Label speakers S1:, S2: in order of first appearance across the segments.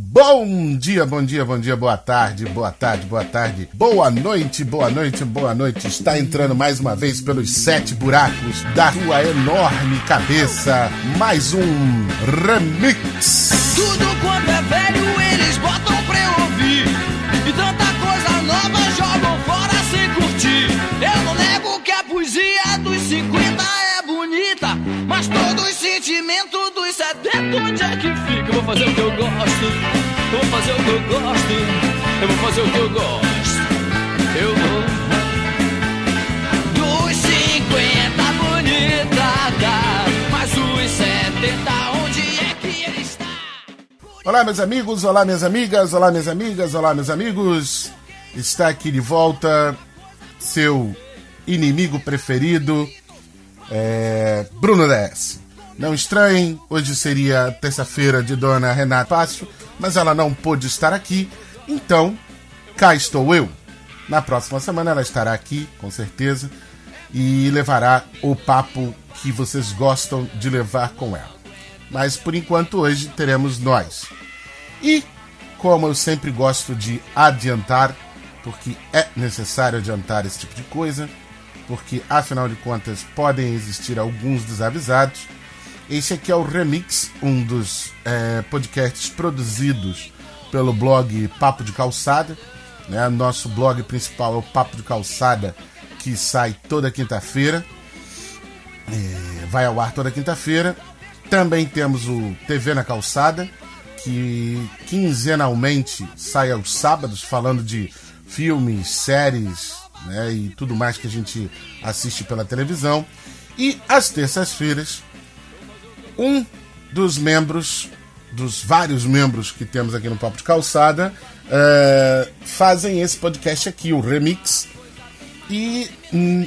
S1: Bom dia, bom dia, bom dia, boa tarde, boa tarde, boa tarde, boa noite, boa noite, boa noite. Está entrando mais uma vez pelos sete buracos da tua enorme cabeça. Mais um remix.
S2: Tudo quanto é velho eles botam pra eu ouvir. E tanta coisa nova jogam fora sem curtir. Eu não nego que a poesia dos 50 é bonita. Mas todo o sentimento dos 70 onde é que fica? Eu vou fazer o que eu gosto. Eu vou fazer o que eu gosto. Eu vou fazer o que eu gosto. Eu vou. Dos 50 bonita, tá? Mas os 70 onde é que ele está?
S1: Olá, meus amigos, olá, minhas amigas, olá, minhas amigas, olá, meus amigos. Está aqui de volta seu inimigo preferido, é, Bruno DS. Não estranhem, hoje seria terça-feira de Dona Renata Pássio, mas ela não pôde estar aqui, então cá estou eu. Na próxima semana ela estará aqui, com certeza, e levará o papo que vocês gostam de levar com ela. Mas por enquanto hoje teremos nós. E, como eu sempre gosto de adiantar, porque é necessário adiantar esse tipo de coisa, porque afinal de contas podem existir alguns desavisados. Esse aqui é o Remix, um dos é, podcasts produzidos pelo blog Papo de Calçada. Né? Nosso blog principal é o Papo de Calçada, que sai toda quinta-feira. É, vai ao ar toda quinta-feira. Também temos o TV na Calçada, que quinzenalmente sai aos sábados falando de filmes, séries né, e tudo mais que a gente assiste pela televisão. E às terças-feiras, um dos membros, dos vários membros que temos aqui no Papo de Calçada, é, fazem esse podcast aqui, o Remix. E hum,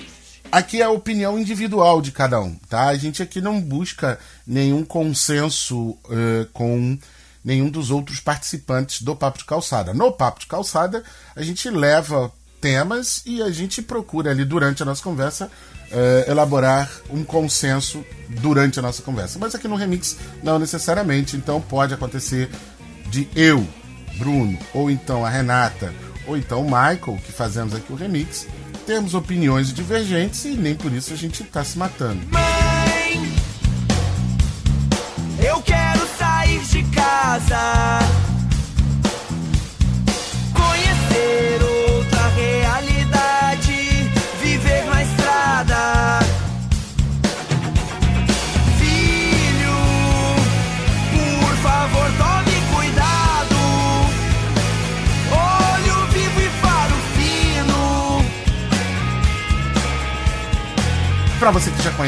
S1: aqui é a opinião individual de cada um, tá? A gente aqui não busca nenhum consenso eh, com nenhum dos outros participantes do Papo de Calçada. No Papo de Calçada, a gente leva temas e a gente procura ali durante a nossa conversa eh, elaborar um consenso durante a nossa conversa. Mas aqui no Remix não necessariamente, então pode acontecer de eu, Bruno, ou então a Renata, ou então o Michael, que fazemos aqui o Remix, temos opiniões divergentes e nem por isso a gente está se matando.
S2: Mãe, eu quero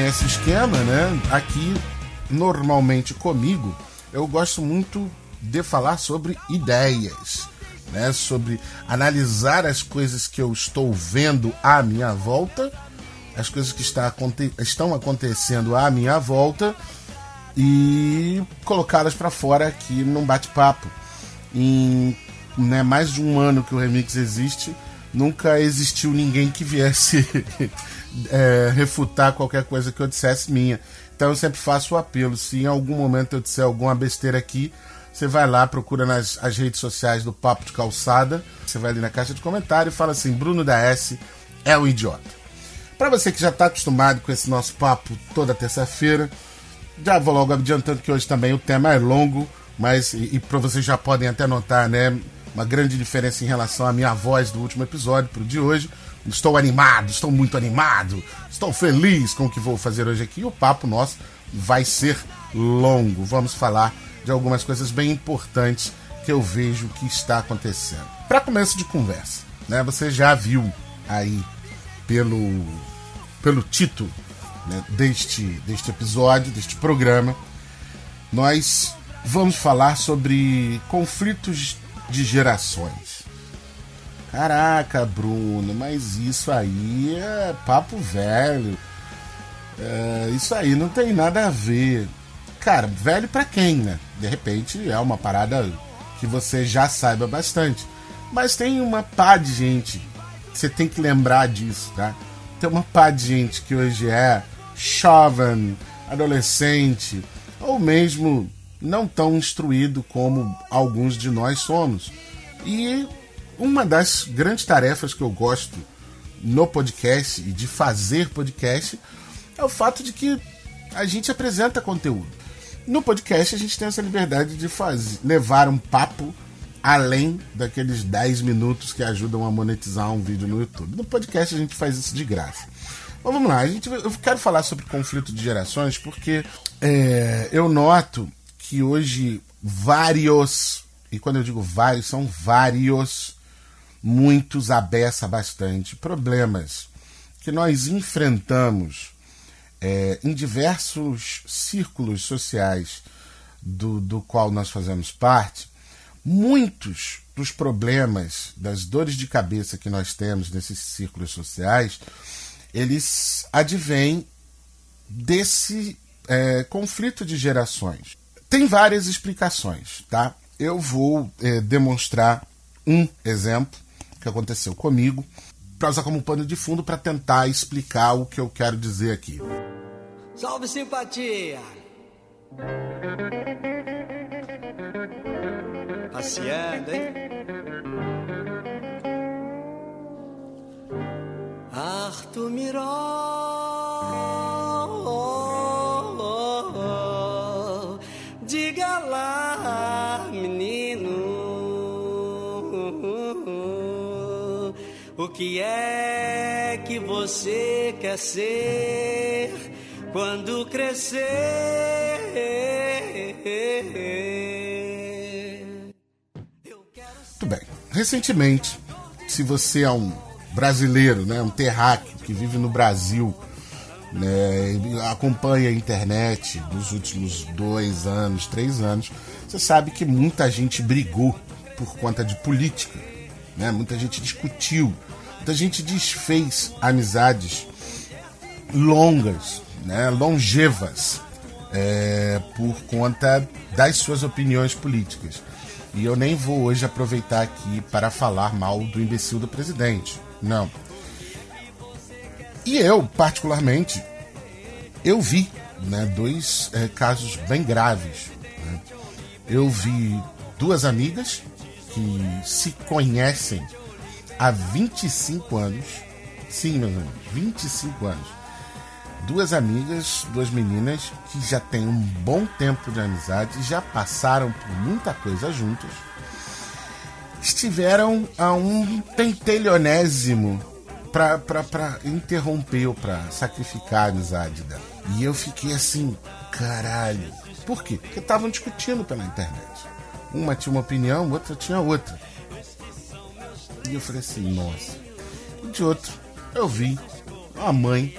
S1: conhece o esquema, né? Aqui, normalmente comigo, eu gosto muito de falar sobre ideias, né? Sobre analisar as coisas que eu estou vendo à minha volta, as coisas que está, estão acontecendo à minha volta e colocá-las para fora aqui num bate-papo. Em né, mais de um ano que o Remix existe, nunca existiu ninguém que viesse é, refutar qualquer coisa que eu dissesse minha. Então eu sempre faço o apelo. Se em algum momento eu disser alguma besteira aqui, você vai lá, procura nas as redes sociais do Papo de Calçada, você vai ali na caixa de comentário e fala assim: Bruno da S é um idiota. Para você que já está acostumado com esse nosso papo toda terça-feira, já vou logo adiantando que hoje também o tema é longo, mas e, e para vocês já podem até notar, né, uma grande diferença em relação à minha voz do último episódio para o de hoje. Estou animado, estou muito animado, estou feliz com o que vou fazer hoje aqui. O papo nosso vai ser longo. Vamos falar de algumas coisas bem importantes que eu vejo que está acontecendo. Para começo de conversa, né, você já viu aí pelo pelo título né, deste, deste episódio, deste programa, nós vamos falar sobre conflitos de gerações. Caraca, Bruno, mas isso aí é papo velho. É, isso aí não tem nada a ver. Cara, velho pra quem, né? De repente é uma parada que você já saiba bastante. Mas tem uma pá de gente. Você tem que lembrar disso, tá? Tem uma pá de gente que hoje é jovem, adolescente, ou mesmo não tão instruído como alguns de nós somos. E uma das grandes tarefas que eu gosto no podcast e de fazer podcast é o fato de que a gente apresenta conteúdo. No podcast a gente tem essa liberdade de fazer, levar um papo além daqueles 10 minutos que ajudam a monetizar um vídeo no YouTube. No podcast a gente faz isso de graça. Mas vamos lá, a gente, eu quero falar sobre conflito de gerações porque é, eu noto que hoje vários, e quando eu digo vários, são vários, muitos abessa bastante, problemas que nós enfrentamos é, em diversos círculos sociais do, do qual nós fazemos parte, muitos dos problemas, das dores de cabeça que nós temos nesses círculos sociais, eles advêm desse é, conflito de gerações. Tem várias explicações, tá? Eu vou é, demonstrar um exemplo que aconteceu comigo para usar como pano de fundo para tentar explicar o que eu quero dizer aqui.
S2: Salve simpatia! Passeando, hein? Arthur Miró, o que é que você quer ser quando crescer?
S1: Muito bem. Recentemente, se você é um brasileiro, né, um terráqueo que vive no Brasil, né, acompanha a internet dos últimos dois anos, três anos, você sabe que muita gente brigou por conta de política, né? Muita gente discutiu, muita gente desfez amizades longas, né, longevas, é, por conta das suas opiniões políticas. E eu nem vou hoje aproveitar aqui para falar mal do imbecil do presidente. Não. E eu, particularmente, eu vi né, dois é, casos bem graves. Né? Eu vi duas amigas que se conhecem há 25 anos. Sim, meus amigos, 25 anos. Duas amigas, duas meninas que já têm um bom tempo de amizade, já passaram por muita coisa juntas estiveram a um pentelionésimo para interromper ou para sacrificar a amizade dela. E eu fiquei assim, caralho. Por quê? Porque estavam discutindo pela internet. Uma tinha uma opinião, outra tinha outra. E eu falei assim, nossa. E de outro, eu vi a mãe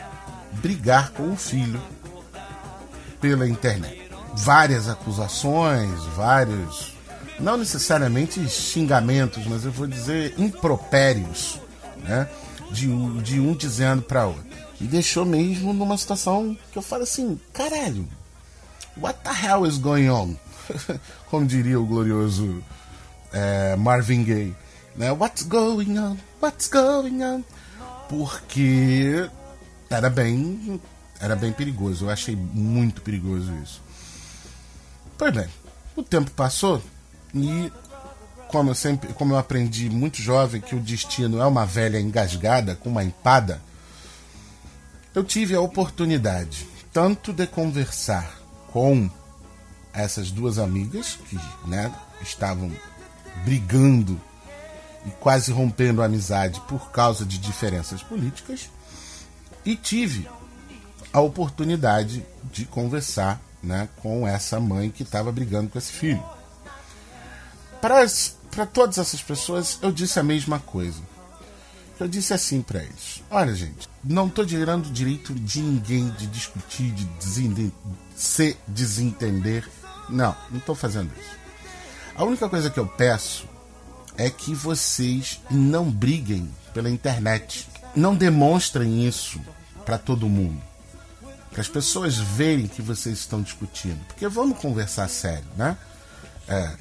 S1: brigar com o filho pela internet. Várias acusações, vários não necessariamente xingamentos, mas eu vou dizer impropérios, né? De, um, de um dizendo para outro. E deixou mesmo numa situação que eu falo assim: caralho, what the hell is going on? Como diria o glorioso é, Marvin Gaye, né? What's going on? What's going on? Porque era bem, era bem perigoso. Eu achei muito perigoso isso. Pois bem, o tempo passou e como eu sempre, como eu aprendi muito jovem que o destino é uma velha engasgada com uma empada, eu tive a oportunidade tanto de conversar com essas duas amigas que né, estavam brigando e quase rompendo a amizade por causa de diferenças políticas, e tive a oportunidade de conversar né, com essa mãe que estava brigando com esse filho para todas essas pessoas, eu disse a mesma coisa. Eu disse assim para eles: Olha, gente, não estou tirando o direito de ninguém de discutir, de se desentender. Não, não estou fazendo isso. A única coisa que eu peço é que vocês não briguem pela internet. Não demonstrem isso para todo mundo. Para as pessoas verem que vocês estão discutindo. Porque vamos conversar sério, né? É,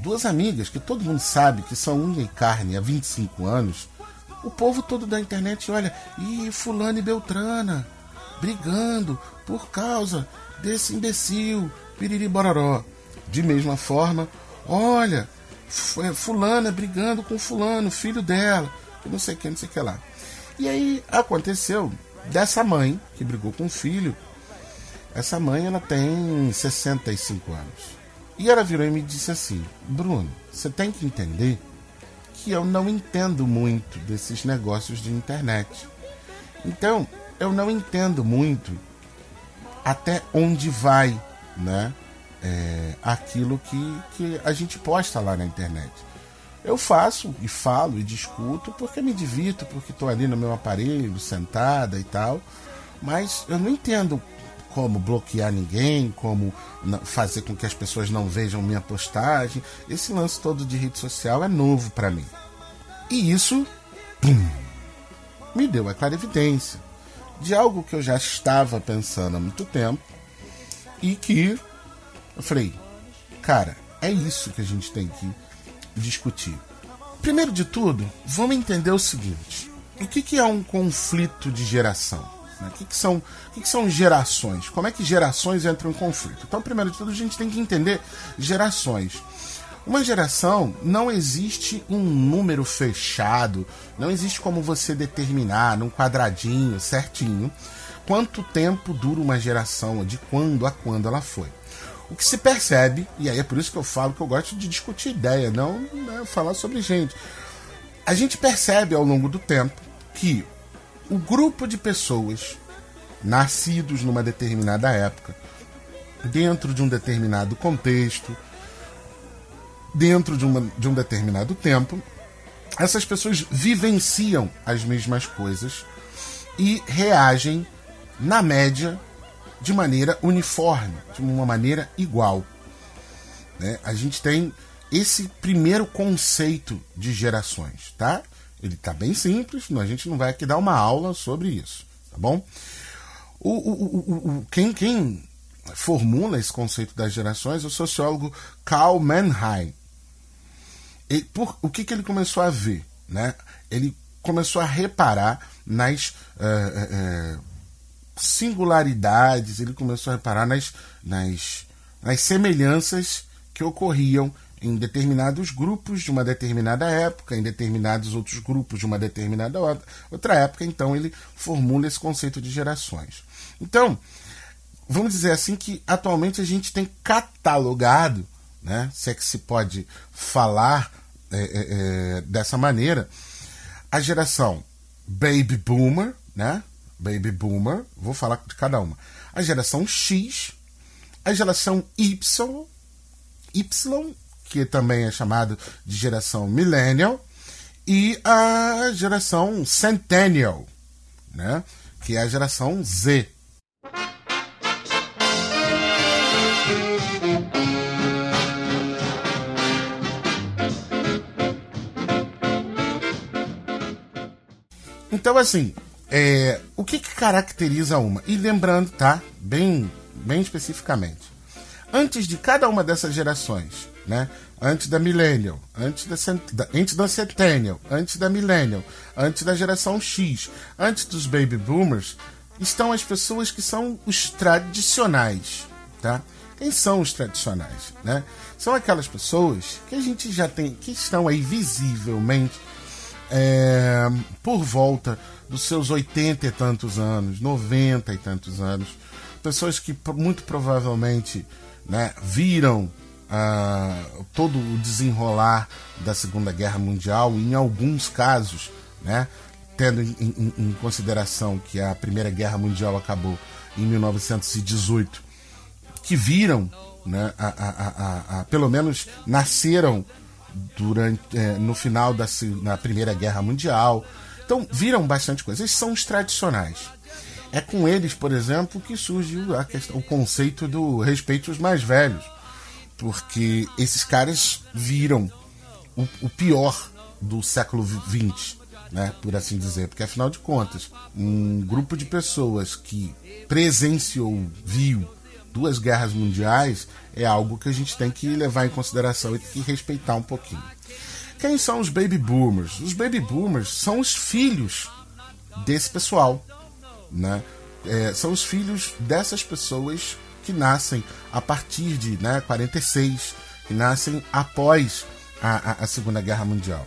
S1: duas amigas que todo mundo sabe que são unha e carne há 25 anos, o povo todo da internet olha, e fulano e Beltrana brigando por causa desse imbecil, piriri bororó. De mesma forma, olha, é, fulana brigando com fulano, filho dela, que não sei o que, não sei o que lá. E aí aconteceu dessa mãe que brigou com o filho. Essa mãe ela tem 65 anos. E ela virou e me disse assim: Bruno, você tem que entender que eu não entendo muito desses negócios de internet. Então, eu não entendo muito até onde vai, né? É, aquilo que, que a gente posta lá na internet. Eu faço e falo e discuto porque me divirto, porque estou ali no meu aparelho, sentada e tal, mas eu não entendo como bloquear ninguém, como fazer com que as pessoas não vejam minha postagem. Esse lance todo de rede social é novo para mim. E isso pum, me deu a clarividência de algo que eu já estava pensando há muito tempo e que eu falei, cara, é isso que a gente tem que discutir. Primeiro de tudo, vamos entender o seguinte: o que, que é um conflito de geração? Né? O, que, que, são, o que, que são gerações? Como é que gerações entram em conflito? Então, primeiro de tudo, a gente tem que entender gerações. Uma geração não existe um número fechado, não existe como você determinar num quadradinho certinho quanto tempo dura uma geração, de quando a quando ela foi. O que se percebe, e aí é por isso que eu falo que eu gosto de discutir ideia, não né, falar sobre gente. A gente percebe ao longo do tempo que o grupo de pessoas nascidos numa determinada época, dentro de um determinado contexto, dentro de, uma, de um determinado tempo, essas pessoas vivenciam as mesmas coisas e reagem, na média, de maneira uniforme, de uma maneira igual. Né? A gente tem esse primeiro conceito de gerações, tá? Ele está bem simples, a gente não vai aqui dar uma aula sobre isso, tá bom? O, o, o, quem, quem formula esse conceito das gerações é o sociólogo Karl Mannheim. E por, o que, que ele começou a ver? Né? Ele começou a reparar nas uh, uh, singularidades, ele começou a reparar nas, nas, nas semelhanças que ocorriam em determinados grupos de uma determinada época, em determinados outros grupos de uma determinada outra época, então ele formula esse conceito de gerações. Então, vamos dizer assim que atualmente a gente tem catalogado, né, se é que se pode falar é, é, é dessa maneira, a geração Baby Boomer, né, Baby Boomer, vou falar de cada uma, a geração X, a geração Y, Y que também é chamado de geração Millennial, e a geração Centennial, né? que é a geração Z. Então, assim, é, o que, que caracteriza uma? E lembrando, tá? Bem, bem especificamente. Antes de cada uma dessas gerações, né? Antes da Millennial, antes da, antes da Centennial, antes da Millennial, antes da geração X, antes dos Baby Boomers, estão as pessoas que são os tradicionais, tá? Quem são os tradicionais, né? São aquelas pessoas que a gente já tem, que estão aí visivelmente é, por volta dos seus 80 e tantos anos, 90 e tantos anos, pessoas que muito provavelmente né, viram ah, todo o desenrolar da Segunda Guerra Mundial, em alguns casos, né, tendo em, em, em, consideração que a Primeira Guerra Mundial acabou em 1918, que viram, né, a, a, a, pelo menos nasceram durante, é, no final da na Primeira Guerra Mundial. Então viram bastante coisa. Esses são os tradicionais. É com eles, por exemplo, que surge questão, o conceito do respeito aos mais velhos porque esses caras viram o, o pior do século XX, né, por assim dizer, porque afinal de contas, um grupo de pessoas que presenciou, viu duas guerras mundiais é algo que a gente tem que levar em consideração e tem que respeitar um pouquinho. Quem são os baby boomers? Os baby boomers são os filhos desse pessoal, né? É, são os filhos dessas pessoas que nascem a partir de né, 46, que nascem após a, a, a Segunda Guerra Mundial.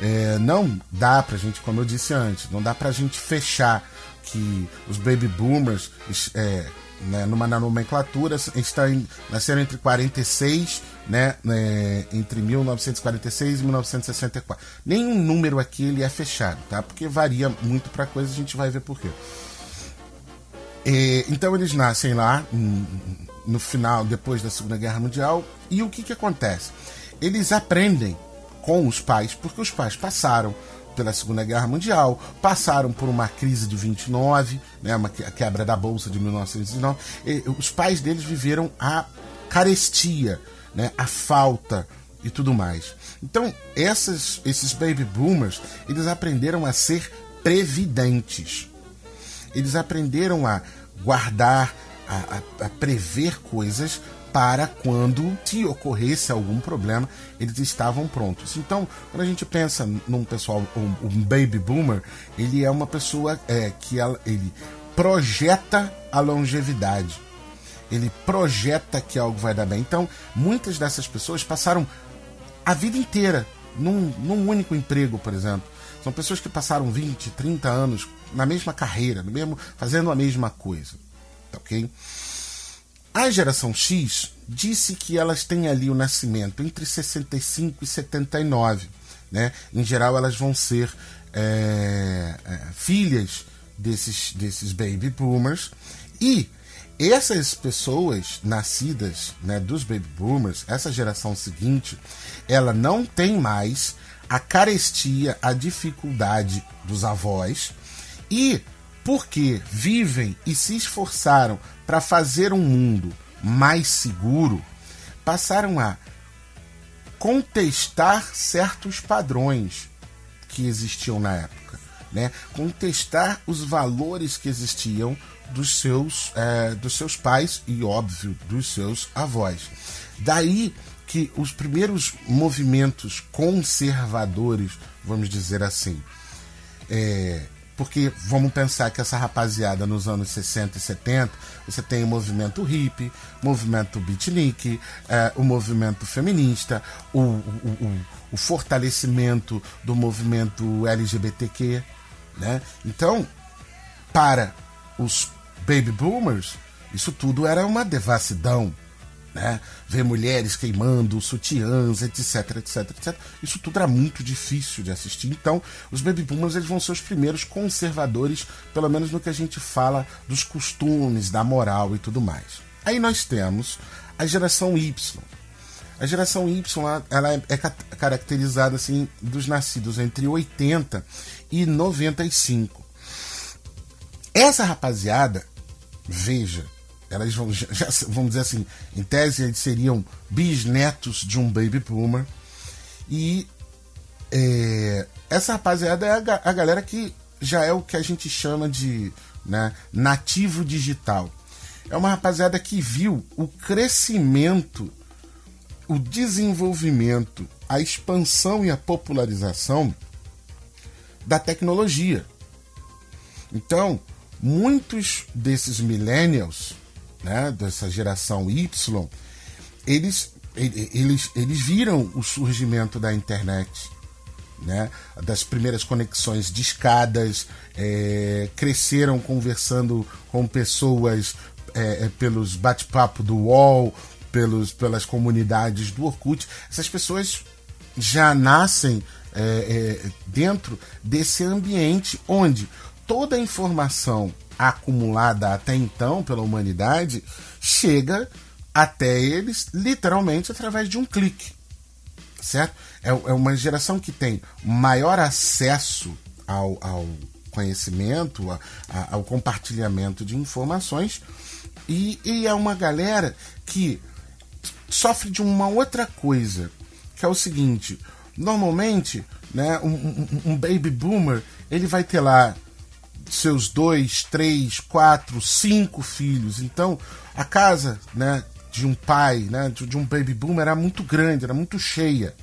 S1: É, não dá pra gente, como eu disse antes, não dá pra gente fechar que os baby boomers, é, né, numa nomenclatura, estão em, nasceram entre 46, né, né, entre 1946 e 1964. Nenhum número aqui ele é fechado, tá? Porque varia muito para coisa, a gente vai ver por quê. É, então eles nascem lá no final, depois da Segunda Guerra Mundial, e o que que acontece? Eles aprendem com os pais, porque os pais passaram pela Segunda Guerra Mundial, passaram por uma crise de 29, né, uma quebra da bolsa de 1919. E os pais deles viveram a carestia, né, a falta e tudo mais. Então, essas, esses baby boomers, eles aprenderam a ser previdentes. Eles aprenderam a guardar, a, a, a prever coisas para quando, se ocorresse algum problema, eles estavam prontos. Então, quando a gente pensa num pessoal, um, um baby boomer, ele é uma pessoa é, que ela, ele projeta a longevidade. Ele projeta que algo vai dar bem. Então, muitas dessas pessoas passaram a vida inteira num, num único emprego, por exemplo. São pessoas que passaram 20, 30 anos na mesma carreira, no mesmo, fazendo a mesma coisa. Tá ok? A geração X disse que elas têm ali o nascimento entre 65 e 79. Né? Em geral, elas vão ser é, é, filhas desses, desses baby boomers. E essas pessoas nascidas né, dos baby boomers, essa geração seguinte, ela não tem mais a carestia, a dificuldade dos avós. E porque vivem e se esforçaram para fazer um mundo mais seguro, passaram a contestar certos padrões que existiam na época, né? contestar os valores que existiam dos seus, é, dos seus pais e, óbvio, dos seus avós. Daí que os primeiros movimentos conservadores, vamos dizer assim, é, porque vamos pensar que essa rapaziada nos anos 60 e 70, você tem o movimento hippie, movimento beatnik, é, o movimento feminista, o, o, o, o, fortalecimento do movimento LGBTQ. Né? Então, para os baby boomers, isso tudo era uma devassidão né? Ver mulheres queimando sutiãs, etc, etc, etc. Isso tudo era muito difícil de assistir. Então, os baby boomers eles vão ser os primeiros conservadores, pelo menos no que a gente fala dos costumes, da moral e tudo mais. Aí nós temos a geração Y. A geração Y ela é, é caracterizada assim dos nascidos entre 80 e 95. Essa rapaziada, veja, elas vão, já, vamos dizer assim, em tese eles seriam bisnetos de um baby boomer. E é, essa rapaziada é a, a, galera que já é o que a gente chama de né, nativo digital. É uma rapaziada que viu o crescimento, o desenvolvimento, a expansão e a popularização da tecnologia. Então, muitos desses millennials né, dessa geração Y, eles, eles, eles viram o surgimento da internet, né, das primeiras conexões de escadas, é, cresceram conversando com pessoas é, é pelos bate-papo do UOL, pelos, pelas comunidades do Orkut. Essas pessoas já nascem é, é dentro desse ambiente onde toda a informação acumulada até então pela humanidade chega até eles literalmente através de um clique. Certo? É, é uma geração que tem maior acesso ao, ao conhecimento, a, a, ao compartilhamento de informações, e, e é uma galera que sofre de uma outra coisa, que é o seguinte: normalmente, né, um, um, um baby boomer ele vai ter lá seus dois, três, quatro, cinco filhos. Então, a casa né, de um pai, né, de, um baby boomer era muito grande, era muito cheia.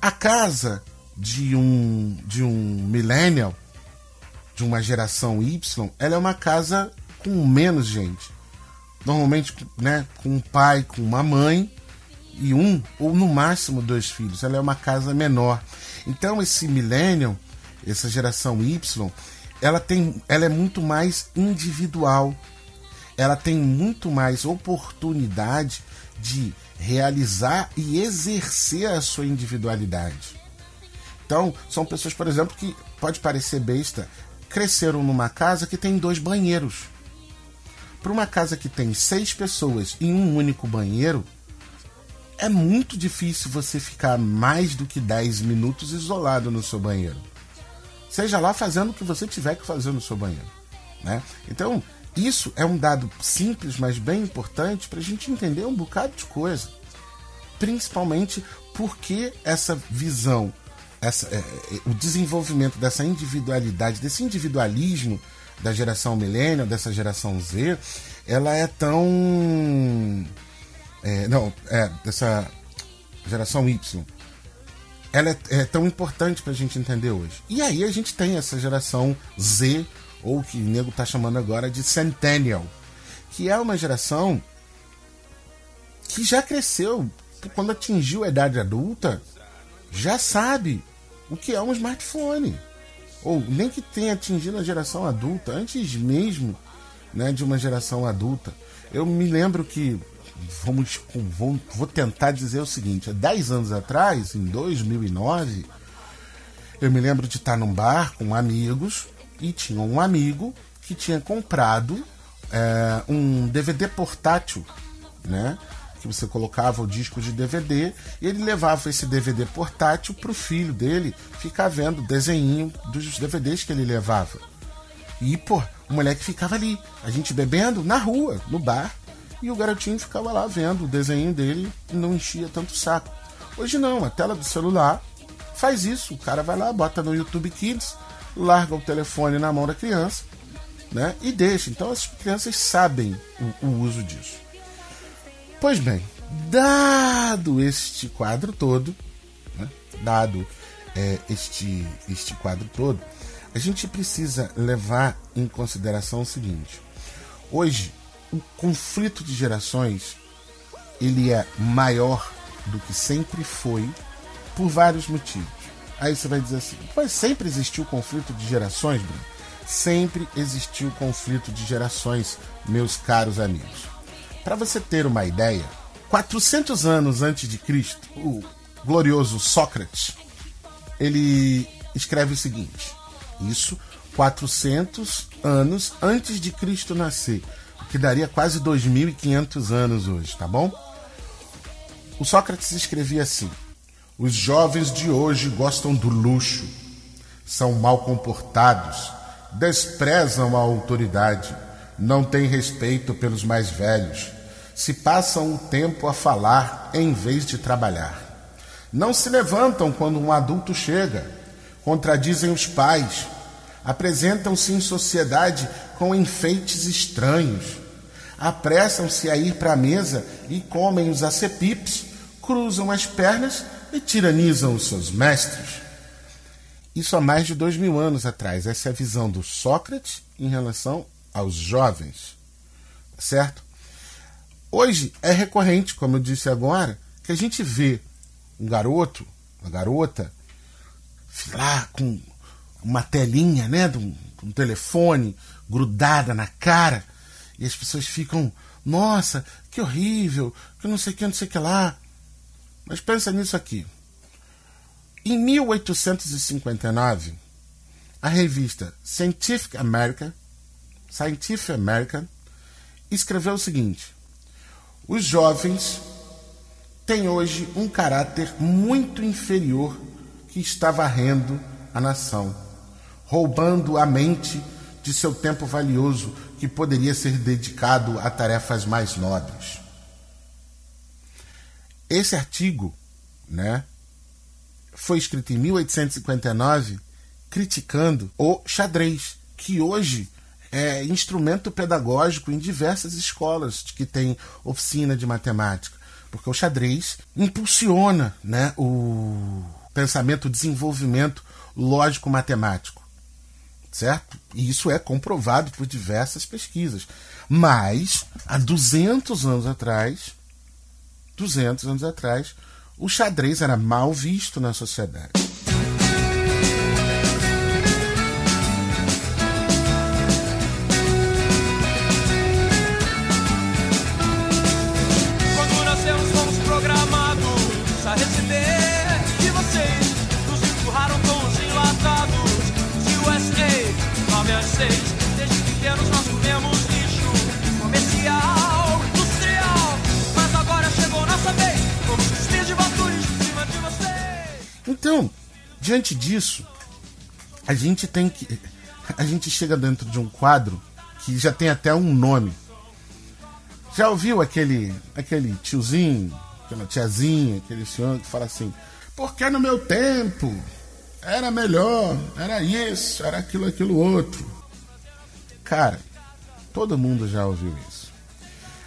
S1: A casa de um, de um millennial, de uma geração Y, ela é uma casa com menos gente. normalmente né, com um pai, com uma mãe e um ou no máximo dois filhos. Ela é uma casa menor. Então esse millennial, essa geração Y, ela tem, ela é muito mais individual. Ela tem muito mais oportunidade de realizar e exercer a sua individualidade. Então, são pessoas, por exemplo, que pode parecer besta, cresceram numa casa que tem dois banheiros. Para uma casa que tem seis pessoas em um único banheiro, é muito difícil você ficar mais do que 10 minutos isolado no seu banheiro. Seja lá fazendo o que você tiver que fazer no seu banheiro. Né? Então, isso é um dado simples, mas bem importante para a gente entender um bocado de coisa. Principalmente porque essa visão, essa, é, é, o desenvolvimento dessa individualidade, desse individualismo da geração millennial, dessa geração Z, ela é tão é, não, é, dessa geração Y, ela é, é tão importante para a gente entender hoje. E aí a gente tem essa geração Z, ou que o nego está chamando agora de Centennial, que é uma geração que já cresceu, que quando atingiu a idade adulta, já sabe o que é um smartphone. Ou nem que tenha atingido a geração adulta, antes mesmo né, de uma geração adulta. Eu me lembro que vamos, vou, tentar dizer o seguinte: há 10 anos atrás, em 2009, eu me lembro de estar num bar com amigos e tinha um amigo que tinha comprado é, um DVD portátil, né? Que você colocava o disco de DVD e ele levava esse DVD portátil para o filho dele ficar vendo o desenho dos DVDs que ele levava. E, pô, o moleque ficava ali, a gente bebendo na rua, no bar, e o garotinho ficava lá vendo o desenho dele e não enchia tanto saco. Hoje não, a tela do celular faz isso. O cara vai lá, bota no YouTube Kids, larga o telefone na mão da criança né, e deixa. Então as crianças sabem o, o uso disso. Pois bem, dado este quadro todo, né, dado é, este, este quadro todo, a gente precisa levar em consideração o seguinte: hoje o conflito de gerações ele é maior do que sempre foi por vários motivos. Aí você vai dizer assim, mas sempre existiu conflito de gerações, Bruno? Sempre existiu conflito de gerações, meus caros amigos. Para você ter uma ideia, 400 anos antes de Cristo, o glorioso Sócrates, ele escreve o seguinte: isso 400 anos antes de Cristo nascer que daria quase 2.500 anos hoje, tá bom? O Sócrates escrevia assim: Os jovens de hoje gostam do luxo, são mal comportados, desprezam a autoridade, não têm respeito pelos mais velhos, se passam o tempo a falar em vez de trabalhar. Não se levantam quando um adulto chega, contradizem os pais, apresentam-se em sociedade com enfeites estranhos, apressam-se a ir para a mesa e comem os acepipes, cruzam as pernas e tiranizam os seus mestres. Isso há mais de dois mil anos atrás. Essa é a visão do Sócrates em relação aos jovens. Certo? Hoje é recorrente, como eu disse agora, que a gente vê um garoto, uma garota, lá com uma telinha, né, de um, um telefone grudada na cara, e as pessoas ficam, nossa, que horrível, que não sei o que, não sei o que lá. Mas pensa nisso aqui. Em 1859, a revista Scientific American, Scientific American escreveu o seguinte: os jovens têm hoje um caráter muito inferior que está varrendo a nação, roubando a mente de seu tempo valioso que poderia ser dedicado a tarefas mais nobres. Esse artigo, né, foi escrito em 1859 criticando o xadrez, que hoje é instrumento pedagógico em diversas escolas que tem oficina de matemática, porque o xadrez impulsiona, né, o pensamento, o desenvolvimento lógico-matemático. Certo? E isso é comprovado por diversas pesquisas. Mas, há 200 anos atrás, 200 anos atrás, o xadrez era mal visto na sociedade. Então, diante disso, a gente tem que. A gente chega dentro de um quadro que já tem até um nome. Já ouviu aquele, aquele tiozinho, aquela tiazinha, aquele senhor que fala assim: porque no meu tempo era melhor, era isso, era aquilo, aquilo outro. Cara, todo mundo já ouviu isso.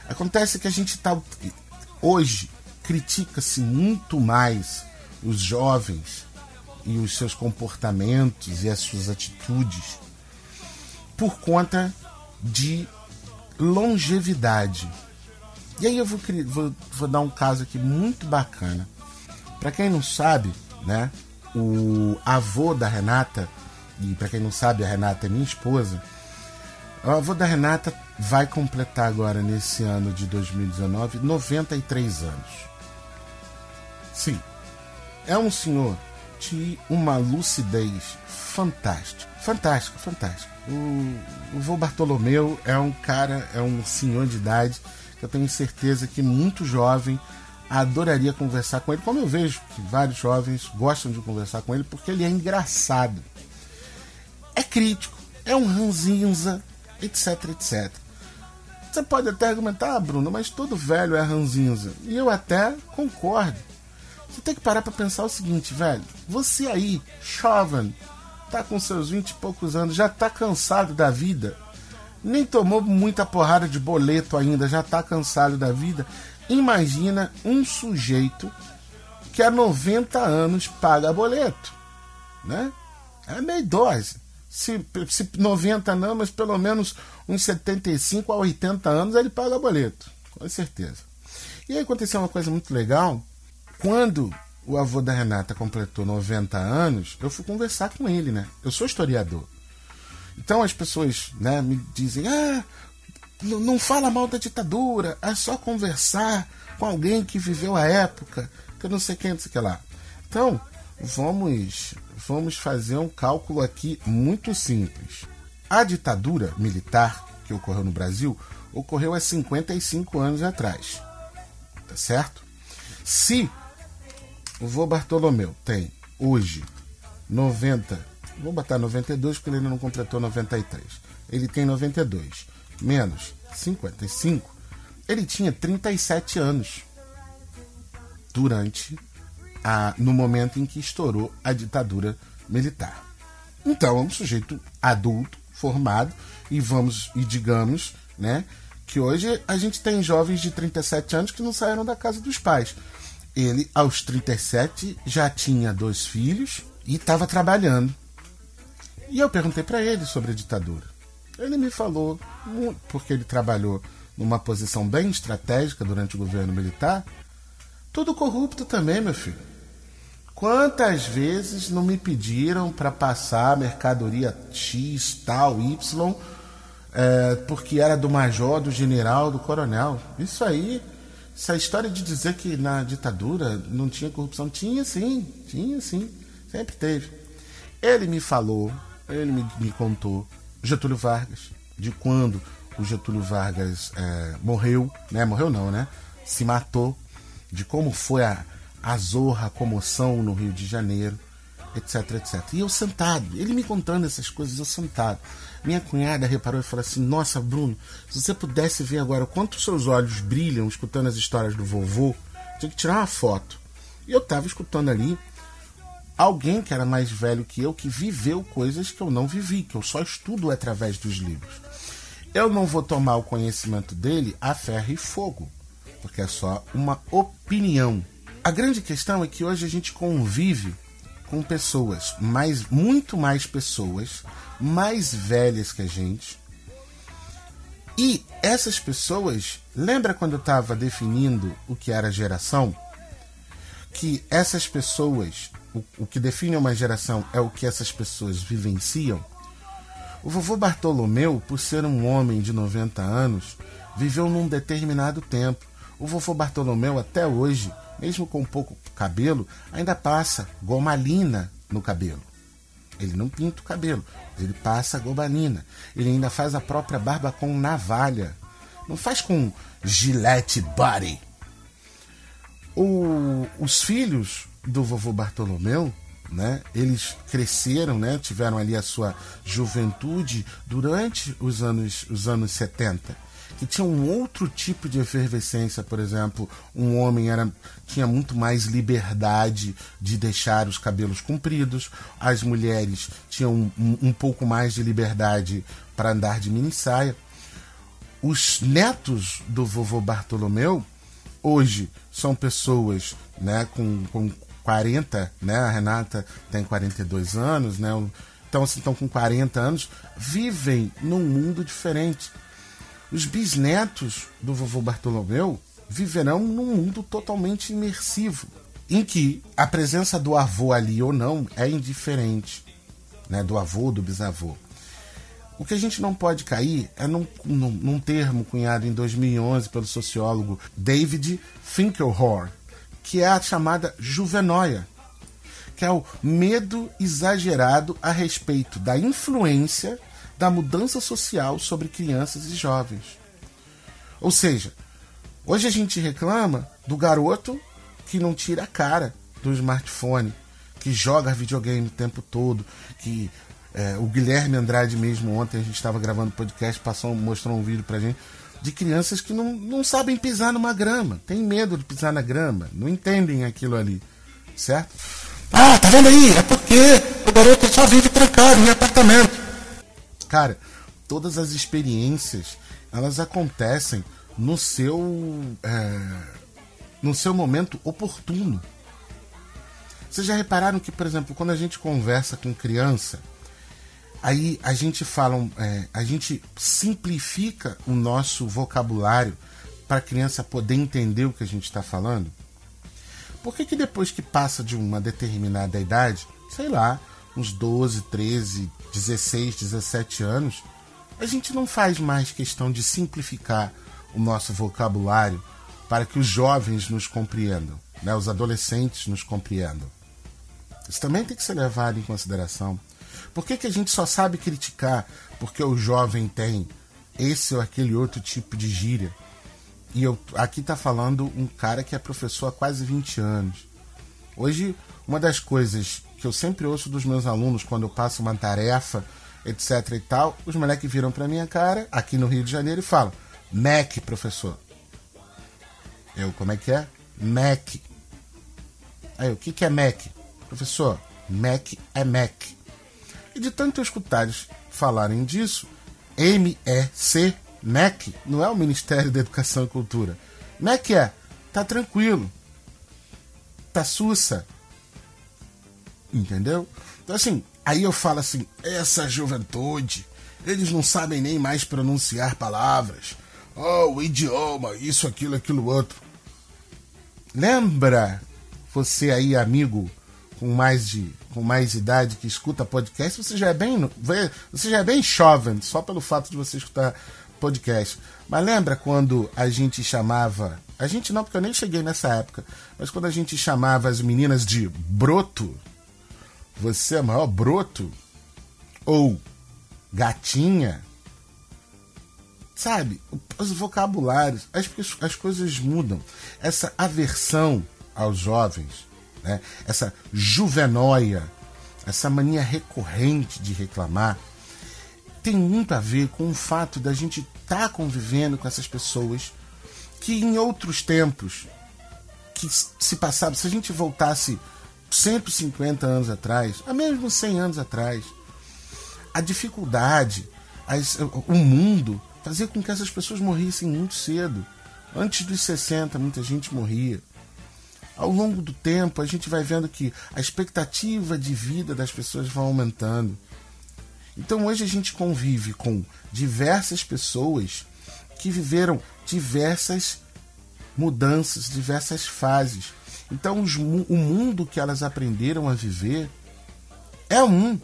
S1: Acontece que a gente tá. Hoje critica-se muito mais os jovens e os seus comportamentos e as suas atitudes por conta de longevidade. E aí eu vou, vou, vou dar um caso aqui muito bacana. Para quem não sabe, né, o avô da Renata, e para quem não sabe, a Renata é minha esposa, o avô da Renata vai completar agora, nesse ano de 2019, 93 anos. Sim, é um senhor de uma lucidez fantástica. Fantástica, fantástica. O, o vô Bartolomeu é um cara, é um senhor de idade que eu tenho certeza que muito jovem adoraria conversar com ele, como eu vejo que vários jovens gostam de conversar com ele, porque ele é engraçado. É crítico, é um ranzinza, etc, etc. Você pode até argumentar, ah, Bruno, mas todo velho é ranzinza. E eu até concordo. Você tem que parar pra pensar o seguinte, velho. Você aí, jovem, tá com seus 20 e poucos anos, já tá cansado da vida. Nem tomou muita porrada de boleto ainda, já tá cansado da vida. Imagina um sujeito que há 90 anos paga boleto, né? É meio dose. Se, se 90 não, mas pelo menos uns 75 a 80 anos ele paga boleto, com certeza. E aí aconteceu uma coisa muito legal. Quando o avô da Renata completou 90 anos, eu fui conversar com ele, né? Eu sou historiador. Então as pessoas né, me dizem: ah, não fala mal da ditadura, é só conversar com alguém que viveu a época, que eu não sei quem, não sei que lá. Então, vamos, vamos fazer um cálculo aqui muito simples. A ditadura militar que ocorreu no Brasil ocorreu há 55 anos atrás. Tá certo? Se o vô Bartolomeu tem hoje 90, vou botar 92 porque ele ainda não completou 93. Ele tem 92 menos 55, ele tinha 37 anos durante a no momento em que estourou a ditadura militar. Então, é um sujeito adulto, formado e vamos e digamos, né, que hoje a gente tem jovens de 37 anos que não saíram da casa dos pais. Ele, aos 37, já tinha dois filhos e estava trabalhando. E eu perguntei para ele sobre a ditadura. Ele me falou, porque ele trabalhou numa posição bem estratégica durante o governo militar, tudo corrupto também, meu filho. Quantas vezes não me pediram para passar mercadoria X, tal, Y, é, porque era do major, do general, do coronel? Isso aí, essa história de dizer que na ditadura não tinha corrupção, tinha sim, tinha sim, sempre teve. Ele me falou, ele me, me contou, Getúlio Vargas, de quando o Getúlio Vargas é, morreu, né? Morreu não, né? Se matou, de como foi a, a zorra, a comoção no Rio de Janeiro, etc, etc. E eu sentado, ele me contando essas coisas, eu sentado. Minha cunhada reparou e falou assim: Nossa, Bruno, se você pudesse ver agora quanto seus olhos brilham escutando as histórias do vovô, tinha que tirar uma foto. E eu tava escutando ali alguém que era mais velho que eu, que viveu coisas que eu não vivi, que eu só estudo através dos livros. Eu não vou tomar o conhecimento dele a ferro e fogo, porque é só uma opinião. A grande questão é que hoje a gente convive com pessoas, mais, muito mais pessoas, mais velhas que a gente. E essas pessoas, lembra quando eu estava definindo o que era geração? Que essas pessoas, o, o que define uma geração é o que essas pessoas vivenciam. O vovô Bartolomeu, por ser um homem de 90 anos, viveu num determinado tempo. O vovô Bartolomeu, até hoje, mesmo com pouco cabelo, ainda passa gomalina no cabelo. Ele não pinta o cabelo, ele passa gomalina. Ele ainda faz a própria barba com navalha. Não faz com gilete body. O, os filhos do vovô Bartolomeu né? Eles cresceram, né? Tiveram ali a sua juventude durante os anos, os anos 70, que tinha um outro tipo de efervescência, por exemplo, um homem era tinha muito mais liberdade de deixar os cabelos compridos, as mulheres tinham um, um pouco mais de liberdade para andar de mini saia. Os netos do vovô Bartolomeu hoje são pessoas né, com, com 40, né? A Renata tem 42 anos, né? Então, assim, estão com 40 anos, vivem num mundo diferente. Os bisnetos do vovô Bartolomeu viverão num mundo totalmente imersivo, em que a presença do avô ali ou não é indiferente, né? Do avô, do bisavô. O que a gente não pode cair é num, num, num termo cunhado em 2011 pelo sociólogo David Finkelhor, que é a chamada juvenóia, que é o medo exagerado a respeito da influência da mudança social sobre crianças e jovens. Ou seja, hoje a gente reclama do garoto que não tira a cara do smartphone, que joga videogame o tempo todo, que é, o Guilherme Andrade mesmo ontem a gente estava gravando podcast, passou, mostrou um vídeo pra gente de crianças que não, não sabem pisar numa grama, têm medo de pisar na grama, não entendem aquilo ali, certo? Ah, tá vendo aí? É porque o garoto só vive trancado em apartamento. Cara, todas as experiências elas acontecem no seu é, no seu momento oportuno. Vocês já repararam que, por exemplo, quando a gente conversa com criança, Aí a gente fala, é, a gente simplifica o nosso vocabulário para a criança poder entender o que a gente está falando. Por que, que depois que passa de uma determinada idade, sei lá, uns 12, 13, 16, 17 anos, a gente não faz mais questão de simplificar o nosso vocabulário para que os jovens nos compreendam, né, os adolescentes nos compreendam? Isso também tem que ser levado em consideração. Por que, que a gente só sabe criticar porque o jovem tem esse ou aquele outro tipo de gíria? E eu aqui tá falando um cara que é professor há quase 20 anos. Hoje, uma das coisas que eu sempre ouço dos meus alunos quando eu passo uma tarefa, etc e tal, os moleques viram para minha cara, aqui no Rio de Janeiro, e falam: Mac, professor. Eu, como é que é? Mac. Aí, o que, que é Mac? Professor, Mac é Mac. E de tanto escutar falarem disso, MEC, MEC, não é o Ministério da Educação e Cultura. MEC é, tá tranquilo, tá sussa. Entendeu? Então assim, aí eu falo assim, essa juventude, eles não sabem nem mais pronunciar palavras. Oh, o idioma, isso, aquilo, aquilo outro. Lembra você aí, amigo, com mais de com mais idade que escuta podcast, você já é bem você já é bem jovem só pelo fato de você escutar podcast. Mas lembra quando a gente chamava, a gente não porque eu nem cheguei nessa época, mas quando a gente chamava as meninas de broto, você é maior broto ou gatinha, sabe? Os vocabulários, as, as coisas mudam. Essa aversão aos jovens né? essa juvenóia, essa mania recorrente de reclamar, tem muito a ver com o fato da gente estar tá convivendo com essas pessoas que em outros tempos que se passava, se a gente voltasse 150 anos atrás, a mesmo 100 anos atrás, a dificuldade, as, o mundo fazia com que essas pessoas morressem muito cedo. Antes dos 60, muita gente morria. ao longo do tempo, a gente vai vendo que a expectativa de vida das pessoas vai aumentando. Então hoje a gente convive com diversas pessoas que viveram diversas mudanças, diversas fases. Então os, o mundo que elas aprenderam a viver é um.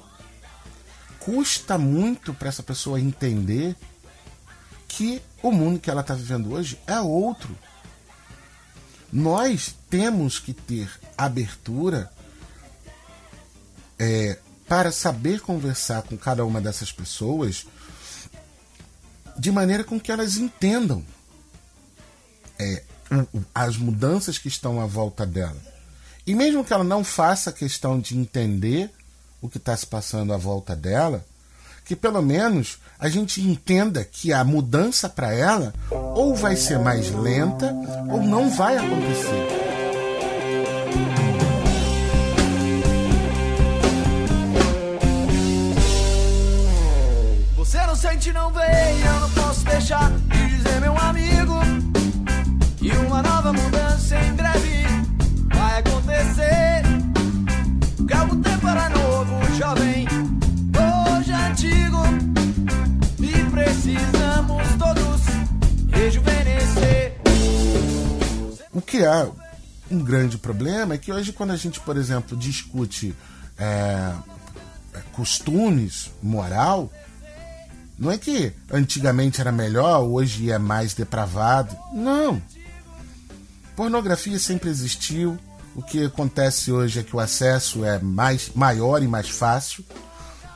S1: Custa muito para essa pessoa entender que o mundo que ela está vivendo hoje é outro. Nós temos que ter abertura é, para saber conversar com cada uma dessas pessoas de maneira com que elas entendam é, as mudanças que estão à volta dela. E mesmo que ela não faça questão de entender o que está se passando à volta dela, que pelo menos a gente entenda que a mudança para ela ou vai ser mais lenta ou não vai acontecer.
S2: Você não sente, não vem, eu não posso deixar que é
S1: um grande problema é que hoje, quando a gente, por exemplo, discute é, costumes, moral, não é que antigamente era melhor, hoje é mais depravado. Não. Pornografia sempre existiu. O que acontece hoje é que o acesso é mais maior e mais fácil.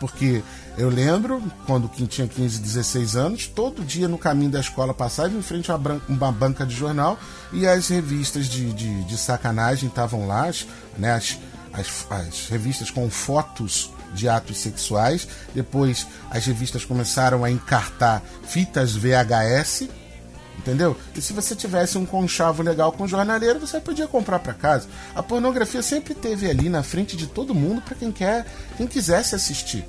S1: Porque eu lembro, quando tinha 15, 16 anos, todo dia no caminho da escola passava em frente a uma banca de jornal e as revistas de, de, de sacanagem estavam lá, né, as, as, as revistas com fotos de atos sexuais. Depois as revistas começaram a encartar fitas VHS, entendeu? E se você tivesse um conchavo legal com jornaleiro, você podia comprar para casa. A pornografia sempre teve ali na frente de todo mundo para quem quer, quem quisesse assistir.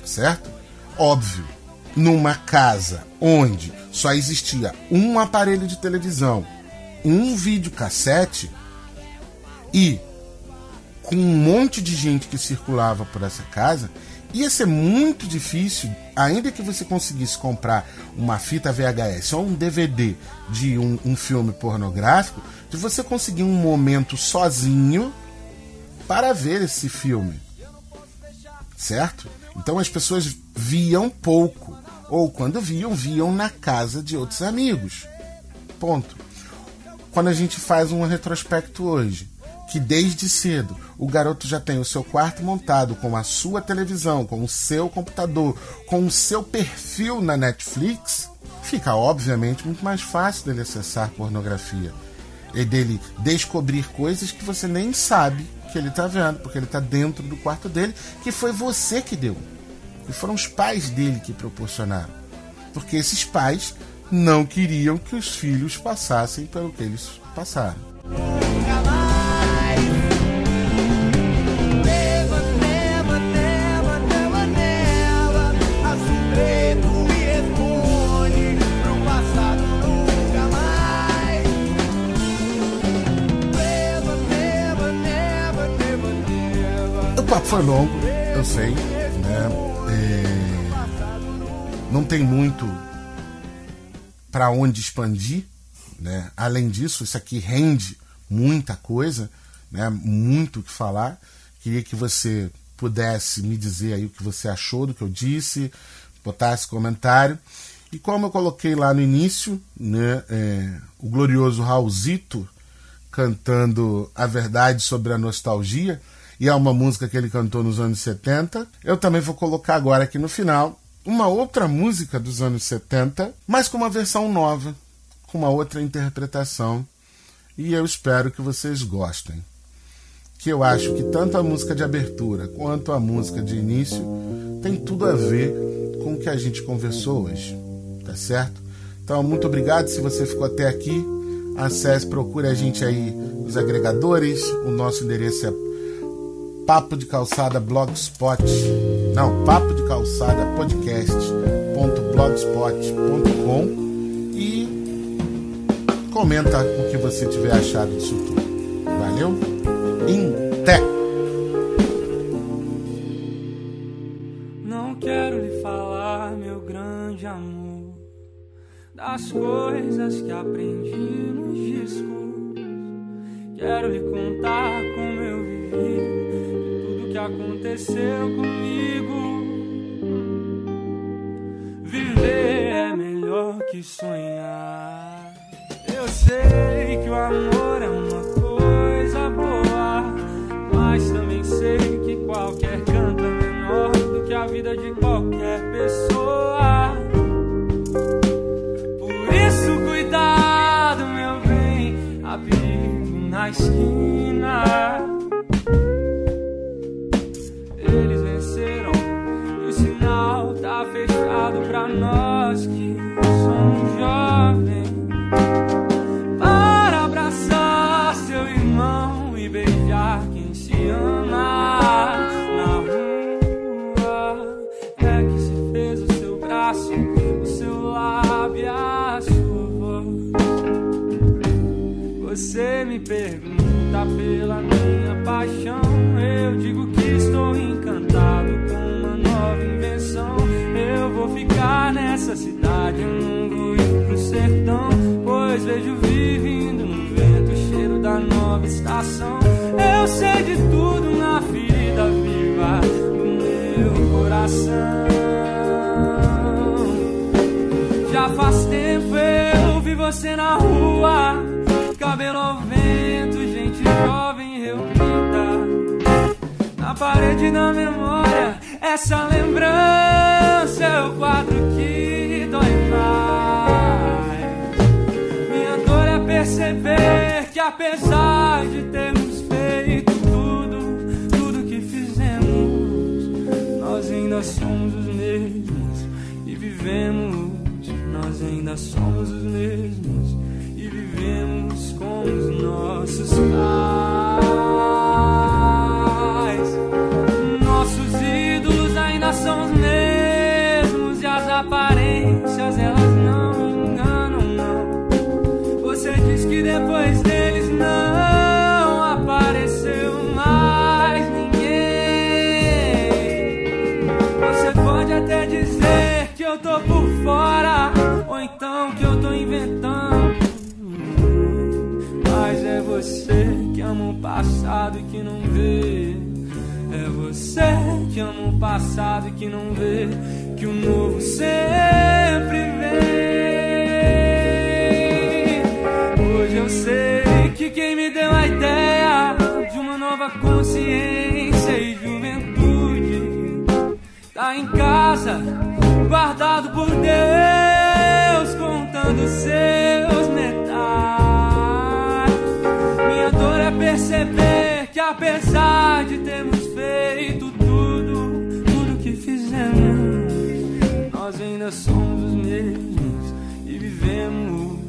S1: Tá certo? Óbvio, numa casa onde só existia um aparelho de televisão, um videocassete e com um monte de gente que circulava por essa casa, ia ser muito difícil, ainda que você conseguisse comprar uma fita VHS ou um DVD de um, um filme pornográfico, de você conseguir um momento sozinho para ver esse filme. Certo? Então as pessoas viam pouco, ou quando viam, viam na casa de outros amigos. Ponto. Quando a gente faz um retrospecto hoje, que desde cedo o garoto já tem o seu quarto montado com a sua televisão, com o seu computador, com o seu perfil na Netflix, fica obviamente muito mais fácil dele acessar pornografia e dele descobrir coisas que você nem sabe que ele está vendo, porque ele está dentro do quarto dele, que foi você que deu. E foram os pais dele que proporcionaram. Porque esses pais não queriam que os filhos passassem pelo que eles passaram. Foi longo, eu sei, né? É... Não tem muito para onde expandir, né? Além disso, isso aqui rende muita coisa, né? Muito o que falar. Queria que você pudesse me dizer aí o que você achou do que eu disse, botasse comentário. E como eu coloquei lá no início, né, é, o glorioso Raulzito cantando a verdade sobre a nostalgia, e é uma música que ele cantou nos anos 70. Eu também vou colocar agora aqui no final uma outra música dos anos 70, mas com uma versão nova, com uma outra interpretação. E eu espero que vocês gostem. Que eu acho que tanto a música de abertura quanto a música de início tem tudo a ver com o que a gente conversou hoje. Tá certo? Então, muito obrigado se você ficou até aqui. Acesse, procure a gente aí nos agregadores. O nosso endereço é Papo de Calçada Blogspot. Não, Papo de Calçada Podcast.blogspot.com e comenta o que você tiver achado disso tudo. Valeu? Até!
S3: Não quero lhe falar, meu grande amor, das coisas que aprendi nos discos. Quero lhe contar como eu vivi, de tudo que aconteceu comigo. Viver é melhor que sonhar. Você me pergunta pela minha paixão. Eu digo que estou encantado com uma nova invenção. Eu vou ficar nessa cidade, eu não vou ir pro sertão. Pois vejo vivindo no vento o cheiro da nova estação. Eu sei de tudo na ferida viva do meu coração. Já faz tempo eu vi você na rua, cabelo ao vento, gente jovem reunida. Na parede da memória, essa lembrança é o quadro que dói mais. Minha dor é perceber que apesar de termos feito tudo, tudo que fizemos, nós ainda somos os mesmos e vivemos. Nós ainda somos os mesmos vivemos como os nossos pais. Nossos ídolos ainda são os mesmos e as aparências elas não enganam, não. Você diz que depois deles não apareceu mais ninguém. Você pode até dizer que eu tô por fora, ou então que eu tô inventando. Você que ama o passado e que não vê. É você que ama o passado e que não vê que o novo sempre vem. Hoje eu sei que quem me deu a ideia de uma nova consciência e juventude tá em casa, guardado por Deus, contando seus perceber que apesar de termos feito tudo, tudo que fizemos, nós ainda somos os mesmos e vivemos.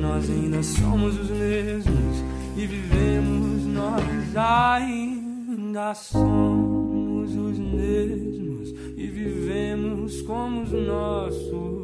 S3: Nós ainda somos os mesmos e vivemos. Nós ainda somos os mesmos e vivemos como os nossos